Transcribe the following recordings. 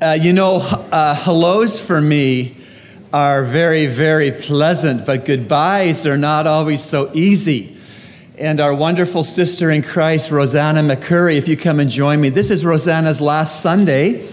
Uh, you know, uh, hellos for me are very, very pleasant, but goodbyes are not always so easy. And our wonderful sister in Christ, Rosanna McCurry, if you come and join me, this is Rosanna's last Sunday.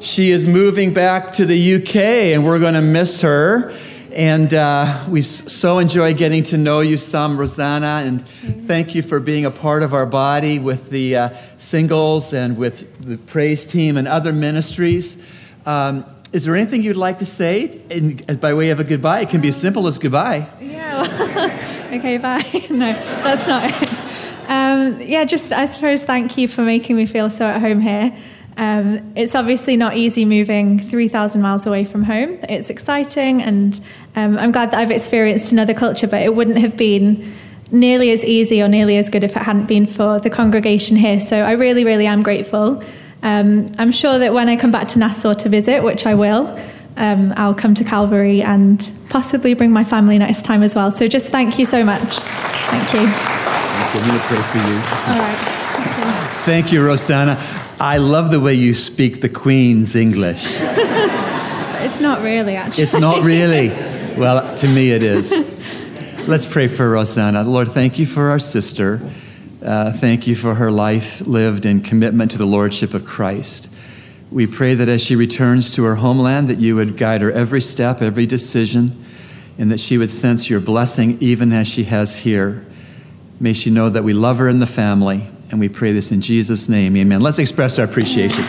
She is moving back to the UK, and we're going to miss her. And uh, we so enjoy getting to know you some, Rosanna, and thank you for being a part of our body with the uh, singles and with the praise team and other ministries. Um, is there anything you'd like to say in, by way of a goodbye? It can be as simple as goodbye. Yeah, okay, bye. no, that's not it. Um, yeah, just I suppose thank you for making me feel so at home here. Um, it's obviously not easy moving 3,000 miles away from home. It's exciting, and um, I'm glad that I've experienced another culture, but it wouldn't have been nearly as easy or nearly as good if it hadn't been for the congregation here. So I really, really am grateful. Um, I'm sure that when I come back to Nassau to visit, which I will, um, I'll come to Calvary and possibly bring my family next time as well. So just thank you so much. Thank you. Thank you. I'm going to pray for you. All right. Thank you. Thank you, Rosanna. I love the way you speak the Queen's English. it's not really, actually. It's not really. Well, to me it is. Let's pray for Rosanna. Lord, thank you for our sister. Uh, thank you for her life lived in commitment to the Lordship of Christ. We pray that as she returns to her homeland, that you would guide her every step, every decision, and that she would sense your blessing even as she has here. May she know that we love her in the family and we pray this in Jesus' name. Amen. Let's express our appreciation.